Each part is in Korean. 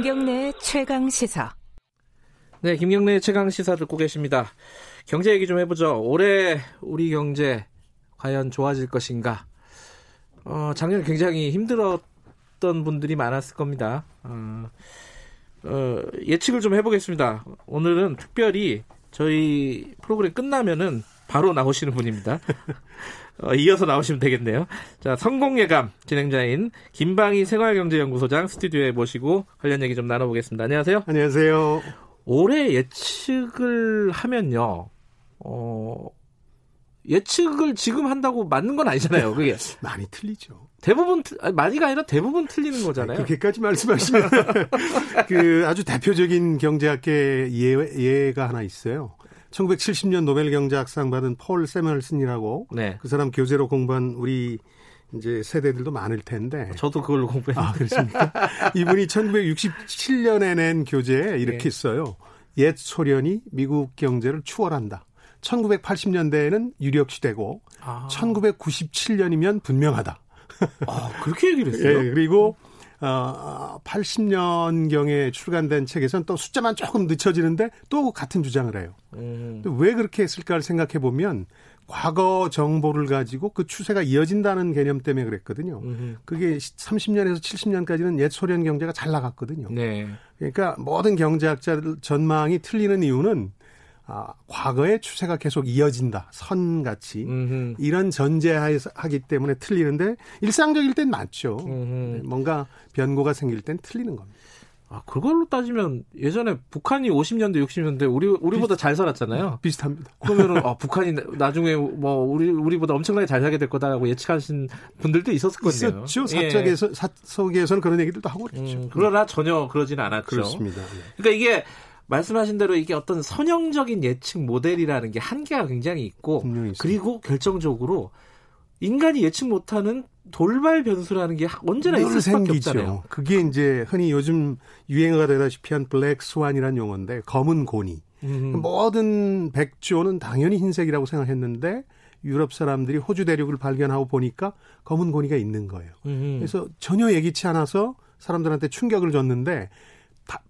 김경래 최강 시사. 네, 김경래 최강 시사 듣고 계십니다. 경제 얘기 좀 해보죠. 올해 우리 경제 과연 좋아질 것인가? 어, 작년 굉장히 힘들었던 분들이 많았을 겁니다. 어, 어, 예측을 좀 해보겠습니다. 오늘은 특별히 저희 프로그램 끝나면은 바로 나오시는 분입니다. 어, 이어서 나오시면 되겠네요. 자, 성공예감 진행자인 김방희 생활경제연구소장 스튜디오에 모시고 관련 얘기 좀 나눠보겠습니다. 안녕하세요. 안녕하세요. 올해 예측을 하면요, 어, 예측을 지금 한다고 맞는 건 아니잖아요. 그게 많이 틀리죠. 대부분 아니, 많이가 아니라 대부분 틀리는 거잖아요. 그렇게까지 말씀하시면 그 아주 대표적인 경제학계 예, 예가 하나 있어요. 1970년 노벨 경제학상 받은 폴 세멀슨이라고 네. 그 사람 교재로 공부한 우리 이제 세대들도 많을 텐데. 저도 그걸로 공부했는데. 아, 그렇습니까? 이분이 1967년에 낸 교재에 이렇게 네. 써요. 옛 소련이 미국 경제를 추월한다. 1980년대에는 유력 시대고 아. 1997년이면 분명하다. 아, 그렇게 얘기를 했어요? 예, 그리고 어, 80년경에 출간된 책에서는 또 숫자만 조금 늦춰지는데 또 같은 주장을 해요. 음. 왜 그렇게 했을까를 생각해 보면 과거 정보를 가지고 그 추세가 이어진다는 개념 때문에 그랬거든요. 음흠. 그게 30년에서 70년까지는 옛 소련 경제가 잘 나갔거든요. 네. 그러니까 모든 경제학자들 전망이 틀리는 이유는 아, 과거의 추세가 계속 이어진다. 선같이. 음흠. 이런 전제하기 때문에 틀리는데 일상적일 땐 맞죠. 음흠. 뭔가 변고가 생길 땐 틀리는 겁니다. 아, 그걸로 따지면 예전에 북한이 50년대, 60년대 우리 우리보다 비슷, 잘 살았잖아요. 비슷합니다. 그러면은 아, 북한이 나중에 뭐 우리 우리보다 엄청나게 잘 살게 될 거다라고 예측하신 분들도 있었을 거예요. 있었죠. 사적에서 예. 사석에서는 그런 얘기들도 하고 그랬죠. 음, 그러나 전혀 그러지는 않았죠. 그렇습니다. 그러니까 이게 말씀하신 대로 이게 어떤 선형적인 예측 모델이라는 게 한계가 굉장히 있고 그리고 결정적으로 인간이 예측 못하는 돌발 변수라는 게 언제나 있을 수밖에 생기죠. 없잖아요. 그게 이제 흔히 요즘 유행어가 되다시피 한 블랙 스완이라는 용어인데 검은 고니. 음. 모든 백조는 당연히 흰색이라고 생각했는데 유럽 사람들이 호주 대륙을 발견하고 보니까 검은 고니가 있는 거예요. 음. 그래서 전혀 예기치 않아서 사람들한테 충격을 줬는데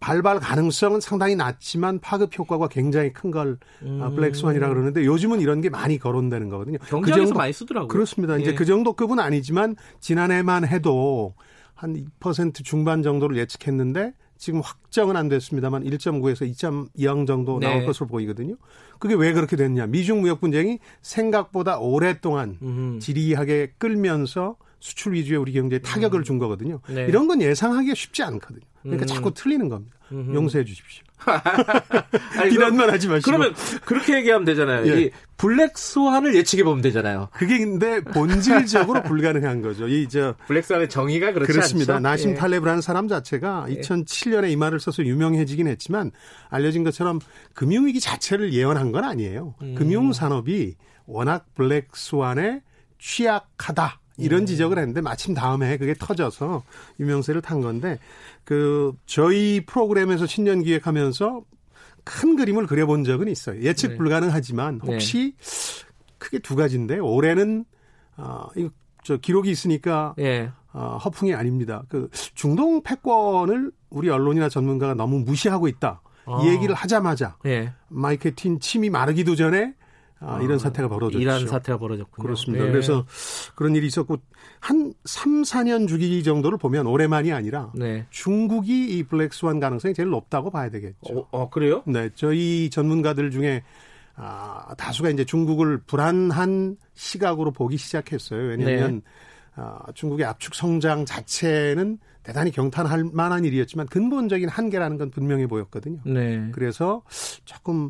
발발 가능성은 상당히 낮지만 파급 효과가 굉장히 큰걸 아, 음. 블랙스완이라 그러는데 요즘은 이런 게 많이 거론되는 거거든요. 경제에서 그 정도, 많이 쓰더라고요. 그렇습니다. 예. 이제 그 정도 급은 아니지만 지난해만 해도 한 2% 중반 정도를 예측했는데 지금 확정은 안 됐습니다만 1.9에서 2.0 정도 네. 나올 것으로 보이거든요. 그게 왜 그렇게 됐냐? 미중 무역 분쟁이 생각보다 오랫동안 음. 지리하게 끌면서 수출 위주의 우리 경제에 타격을 음. 준 거거든요. 네. 이런 건 예상하기가 쉽지 않거든요. 그러니까 음. 자꾸 틀리는 겁니다. 음흠. 용서해 주십시오. 비난만 하지 마시고. 그러면 그렇게 얘기하면 되잖아요. 예. 이 black swan을 예측해 보면 되잖아요. 그게 근데 본질적으로 불가능한 거죠. 이 저 black swan의 정의가 그렇지 그렇습니다. 않죠? 나심 예. 탈레브라는 사람 자체가 예. 2007년에 이 말을 써서 유명해지긴 했지만 알려진 것처럼 금융 위기 자체를 예언한 건 아니에요. 음. 금융 산업이 워낙 블랙 스완에 취약하다. 이런 음. 지적을 했는데 마침 다음에 그게 터져서 유명세를 탄 건데 그 저희 프로그램에서 신년 기획하면서 큰 그림을 그려본 적은 있어요. 예측 네. 불가능하지만 네. 혹시 네. 크게 두 가지인데 올해는 어 이거 저 기록이 있으니까 네. 어, 허풍이 아닙니다. 그 중동 패권을 우리 언론이나 전문가가 너무 무시하고 있다. 아. 이 얘기를 하자마자 네. 마이크 틴 침이 마르기도 전에 아, 이런 사태가 벌어졌죠. 이런 사태가 벌어졌군요. 그렇습니다. 네. 그래서 그런 일이 있었고 한 3, 4년 주기 정도를 보면 올해만이 아니라 네. 중국이 이 블랙스완 가능성이 제일 높다고 봐야 되겠죠. 어, 어, 그래요? 네. 저희 전문가들 중에 아, 다수가 이제 중국을 불안한 시각으로 보기 시작했어요. 왜냐하면 네. 아, 중국의 압축 성장 자체는 대단히 경탄할 만한 일이었지만 근본적인 한계라는 건 분명해 보였거든요. 네. 그래서 조금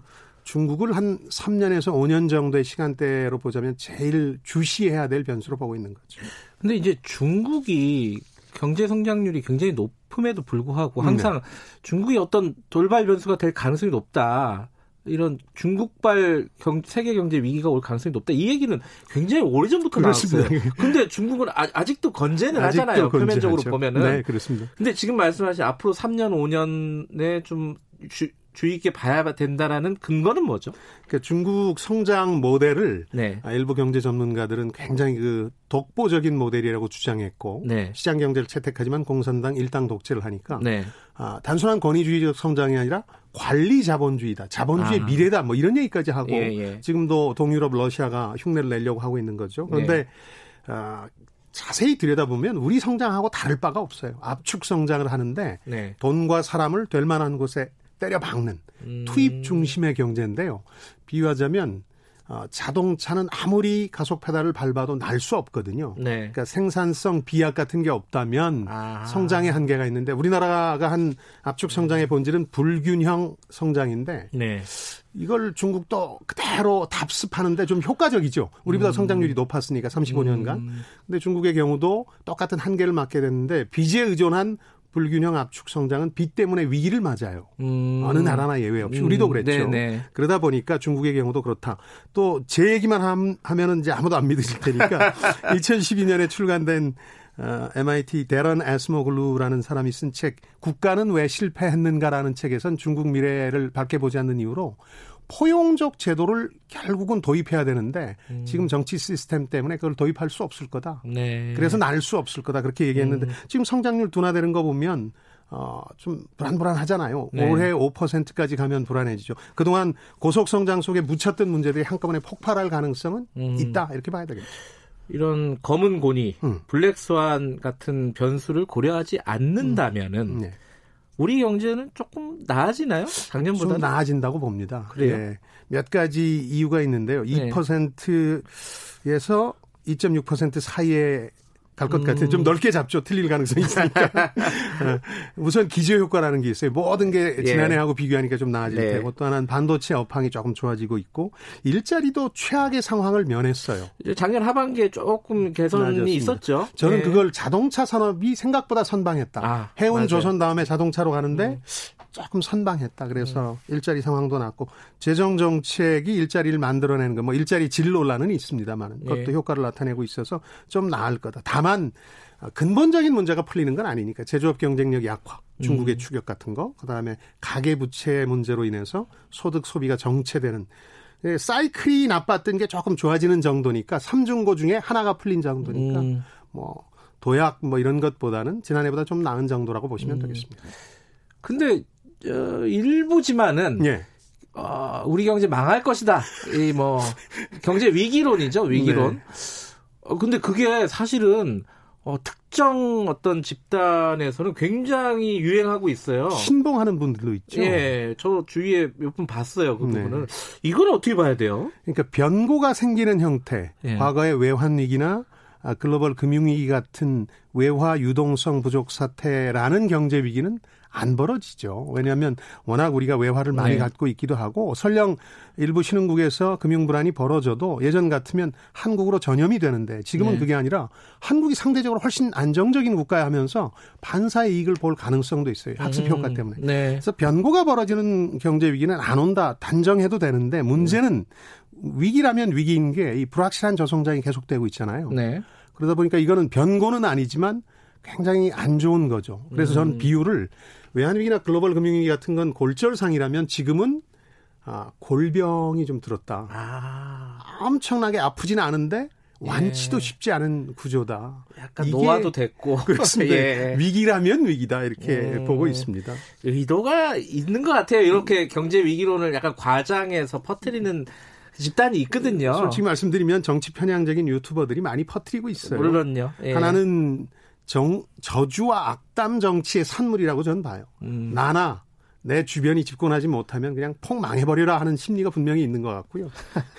중국을 한 3년에서 5년 정도의 시간대로 보자면 제일 주시해야 될 변수로 보고 있는 거죠. 근데 이제 중국이 경제 성장률이 굉장히 높음에도 불구하고 항상 네. 중국이 어떤 돌발 변수가 될 가능성이 높다. 이런 중국발 경, 세계 경제 위기가 올 가능성이 높다. 이 얘기는 굉장히 오래전부터 나왔어요. 근데 중국은 아, 직도 건재는 아직도 하잖아요. 표면적으로 보면은. 네, 그렇습니다. 근데 지금 말씀하신 앞으로 3년, 5년에 좀 주, 주의 있게 봐야 된다라는 근거는 뭐죠? 그러니까 중국 성장 모델을 네. 아, 일부 경제 전문가들은 굉장히 그 독보적인 모델이라고 주장했고 네. 시장 경제를 채택하지만 공산당 일당 독재를 하니까 네. 아, 단순한 권위주의적 성장이 아니라 관리 자본주의다. 자본주의의 아. 미래다. 뭐 이런 얘기까지 하고 예, 예. 지금도 동유럽 러시아가 흉내를 내려고 하고 있는 거죠. 그런데 네. 아, 자세히 들여다보면 우리 성장하고 다를 바가 없어요. 압축 성장을 하는데 네. 돈과 사람을 될 만한 곳에 때려 박는 음. 투입 중심의 경제인데요. 비유하자면 어, 자동차는 아무리 가속 페달을 밟아도 날 수 없거든요. 네. 그러니까 생산성 비약 같은 게 없다면 아. 성장의 한계가 있는데 우리나라가 한 압축 성장의 본질은 불균형 성장인데 네. 이걸 중국도 그대로 답습하는데 좀 효과적이죠. 우리보다 성장률이 높았으니까 35년간. 음. 근데 중국의 경우도 똑같은 한계를 맞게 됐는데 빚에 의존한 불균형 압축 성장은 빚 때문에 위기를 맞아요. 음. 어느 나라나 예외 없이 음. 우리도 그랬죠. 네네. 그러다 보니까 중국의 경우도 그렇다. 또 제 얘기만 함, 하면은 이제 아무도 안 믿으실 테니까 2012년에 출간된 어, MIT 데런 에스모글루라는 사람이 쓴 책 국가는 왜 실패했는가라는 책에선 중국 미래를 밝게 보지 않는 이유로 포용적 제도를 결국은 도입해야 되는데 음. 지금 정치 시스템 때문에 그걸 도입할 수 없을 거다. 네. 그래서 날 수 없을 거다 그렇게 얘기했는데 음. 지금 성장률 둔화되는 거 보면 어, 좀 불안불안하잖아요. 네. 올해 5%까지 가면 불안해지죠. 그동안 고속 성장 속에 묻혔던 문제들이 한꺼번에 폭발할 가능성은 음. 있다. 이렇게 봐야 되겠죠. 이런 검은 고니, 음. 블랙스완 같은 변수를 고려하지 않는다면은 네. 우리 경제는 조금 나아지나요? 좀 작년보다는? 나아진다고 봅니다. 그래요? 예. 몇 가지 이유가 있는데요. 네. 2%에서 2.6% 사이에 갈것 음. 같아요. 좀 넓게 잡죠. 틀릴 가능성이 있으니까. 어, 우선 기저 효과라는 게 있어요. 모든 게 예. 지난해하고 비교하니까 좀 나아질 네. 테고 또 하나는 반도체 업황이 조금 좋아지고 있고 일자리도 최악의 상황을 면했어요. 작년 하반기에 조금 개선이 나아졌습니다. 있었죠. 저는 예. 그걸 자동차 산업이 생각보다 선방했다. 아, 해운 맞아요. 음. 조선 다음에 자동차로 가는데 조금 선방했다. 그래서 일자리 상황도 낮고 재정 정책이 일자리를 만들어내는 거 뭐 일자리 질 논란은 있습니다만 그것도 예. 효과를 나타내고 있어서 좀 나을 거다. 다만 아, 근본적인 문제가 풀리는 건 아니니까 제조업 경쟁력 약화, 중국의 음. 추격 같은 거, 그 다음에 가계 부채 문제로 인해서 소득 소비가 정체되는 예, 사이클이 나빴던 게 조금 좋아지는 정도니까 삼중고 중에 하나가 풀린 정도니까 음. 뭐 도약 뭐 이런 것보다는 지난해보다 좀 나은 정도라고 보시면 음. 되겠습니다. 근데 어, 일부지만은 예. 어, 우리 경제 망할 것이다. 이 뭐 경제 위기론이죠. 위기론. 네. 어, 근데 그게 사실은 어, 특정 어떤 집단에서는 굉장히 유행하고 있어요. 신봉하는 분들도 있죠. 예, 저 주위에 몇 분 봤어요. 그 네. 부분을. 이건 어떻게 봐야 돼요? 그러니까 변고가 생기는 형태, 예. 과거의 외환 위기나 아, 글로벌 금융위기 같은 외화 유동성 부족 사태라는 경제 위기는 안 벌어지죠. 왜냐하면 워낙 우리가 외화를 많이 네. 갖고 있기도 하고 설령 일부 신흥국에서 금융 불안이 벌어져도 예전 같으면 한국으로 전염이 되는데 지금은 네. 그게 아니라 한국이 상대적으로 훨씬 안정적인 국가에 하면서 반사의 이익을 볼 가능성도 있어요. 학습 효과 음, 때문에. 네. 그래서 변고가 벌어지는 경제 위기는 안 온다 단정해도 되는데 문제는 위기라면 위기인 게 이 불확실한 저성장이 계속되고 있잖아요. 네. 그러다 보니까 이거는 변고는 아니지만 굉장히 안 좋은 거죠. 그래서 저는 비유를 외환위기나 글로벌 금융위기 같은 건 골절상이라면 지금은 아, 골병이 좀 들었다. 아, 엄청나게 아프지는 않은데 완치도 예. 쉽지 않은 구조다. 약간 노화도 됐고. 그렇습니다. 예. 위기라면 위기다 이렇게 음. 보고 있습니다. 의도가 있는 것 같아요. 이렇게 경제 위기론을 약간 과장해서 퍼뜨리는 집단이 있거든요. 솔직히 말씀드리면 정치 편향적인 유튜버들이 많이 퍼뜨리고 있어요. 물론요. 예. 하나는 정, 저주와 악담 정치의 산물이라고 저는 봐요. 음. 나나 내 주변이 집권하지 못하면 그냥 폭 망해버려라 하는 심리가 분명히 있는 것 같고요.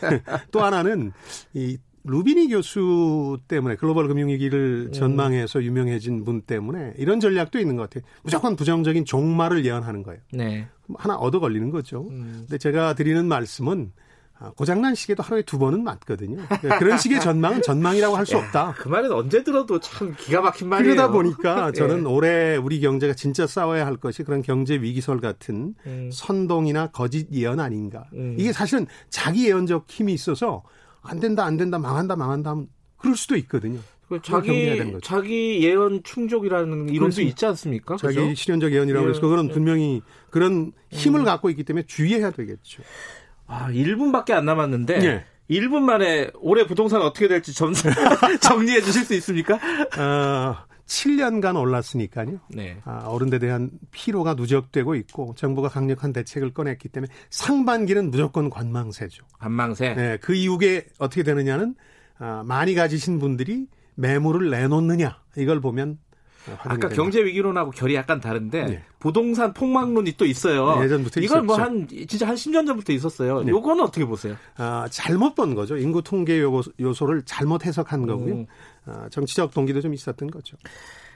또 하나는 이 루비니 교수 때문에 글로벌 금융위기를 음. 전망해서 유명해진 분 때문에 이런 전략도 있는 것 같아요. 무조건 부정적인 종말을 예언하는 거예요. 네. 하나 얻어 걸리는 거죠. 음. 근데 제가 드리는 말씀은 아, 고장난 시계도 하루에 두 번은 맞거든요. 그러니까 그런 식의 전망은 전망이라고 할 수 없다. 그 말은 언제 들어도 참 기가 막힌 말이에요. 그러다 보니까 저는 예. 올해 우리 경제가 진짜 싸워야 할 것이 그런 경제 위기설 같은 음. 선동이나 거짓 예언 아닌가. 음. 이게 사실은 자기 예언적 힘이 있어서 안 된다, 안 된다, 망한다, 망한다 하면 그럴 수도 있거든요. 그 자기 자기 예언 충족이라는 이론도. 있지 않습니까? 자기 그렇죠? 실현적 예언이라고 해서 예. 그거는 예. 분명히 그런 힘을 음. 갖고 있기 때문에 주의해야 되겠죠. 아, 1분밖에 안 남았는데 예. 1분 만에 올해 부동산 어떻게 될지 점, 정리해 주실 수 있습니까? 어, 7년간 올랐으니까요. 네. 아, 어른들에 대한 피로가 누적되고 있고 정부가 강력한 대책을 꺼냈기 때문에 상반기는 무조건 관망세죠. 관망세. 네, 그 이후에 어떻게 되느냐는 아, 많이 가지신 분들이 매물을 내놓느냐 이걸 보면 아까 경제 위기론하고 결이 약간 다른데 네. 부동산 폭망론이 또 있어요. 네, 예전부터 이건 뭐한 진짜 한 10년 전부터 있었어요. 네. 요거는 어떻게 보세요? 아, 잘못 본 거죠. 인구 통계 요소, 를 잘못 해석한 거고요. 음. 아, 정치적 동기도 좀 있었던 거죠.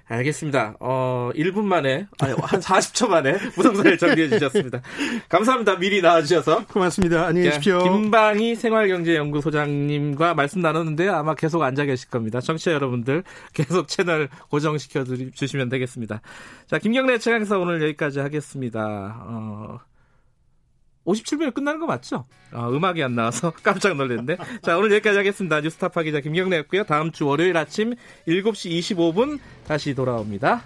알겠습니다. 어, 1분 만에, 아니, 한 40초 만에 부동산을 정리해 주셨습니다. 감사합니다. 미리 나와주셔서. 고맙습니다. 안녕히 계십시오. 김방희 생활경제연구소장님과 말씀 나눴는데 아마 계속 앉아 계실 겁니다. 청취자 여러분들 계속 채널 고정시켜 주시면 되겠습니다. 자, 김경래 최강사 오늘 여기까지 하겠습니다. 어, 57분에 끝나는 거 맞죠? 아, 음악이 안 나와서 깜짝 놀랐는데. 자, 오늘 여기까지 하겠습니다. 뉴스타파 기자 김경래였고요. 다음 주 월요일 아침 7시 25분 다시 돌아옵니다.